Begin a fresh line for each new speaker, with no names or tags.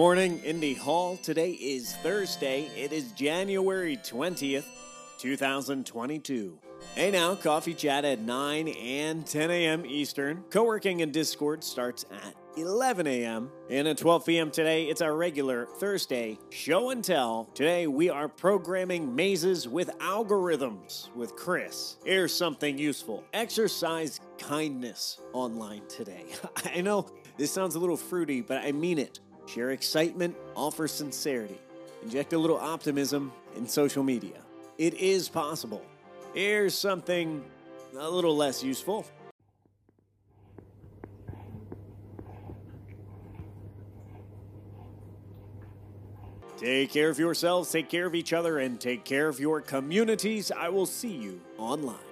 morning, Indy Hall. Today is Thursday. It is January 20th, 2022. Hey now, coffee chat at 9 and 10 a.m. Eastern. Co working in Discord starts at 11 a.m. And at 12 p.m. today, it's our regular Thursday show and tell. Today, we are programming mazes with algorithms with Chris. Here's something useful exercise kindness online today. I know this sounds a little fruity, but I mean it. Share excitement, offer sincerity, inject a little optimism in social media. It is possible. Here's something a little less useful. Take care of yourselves, take care of each other, and take care of your communities. I will see you online.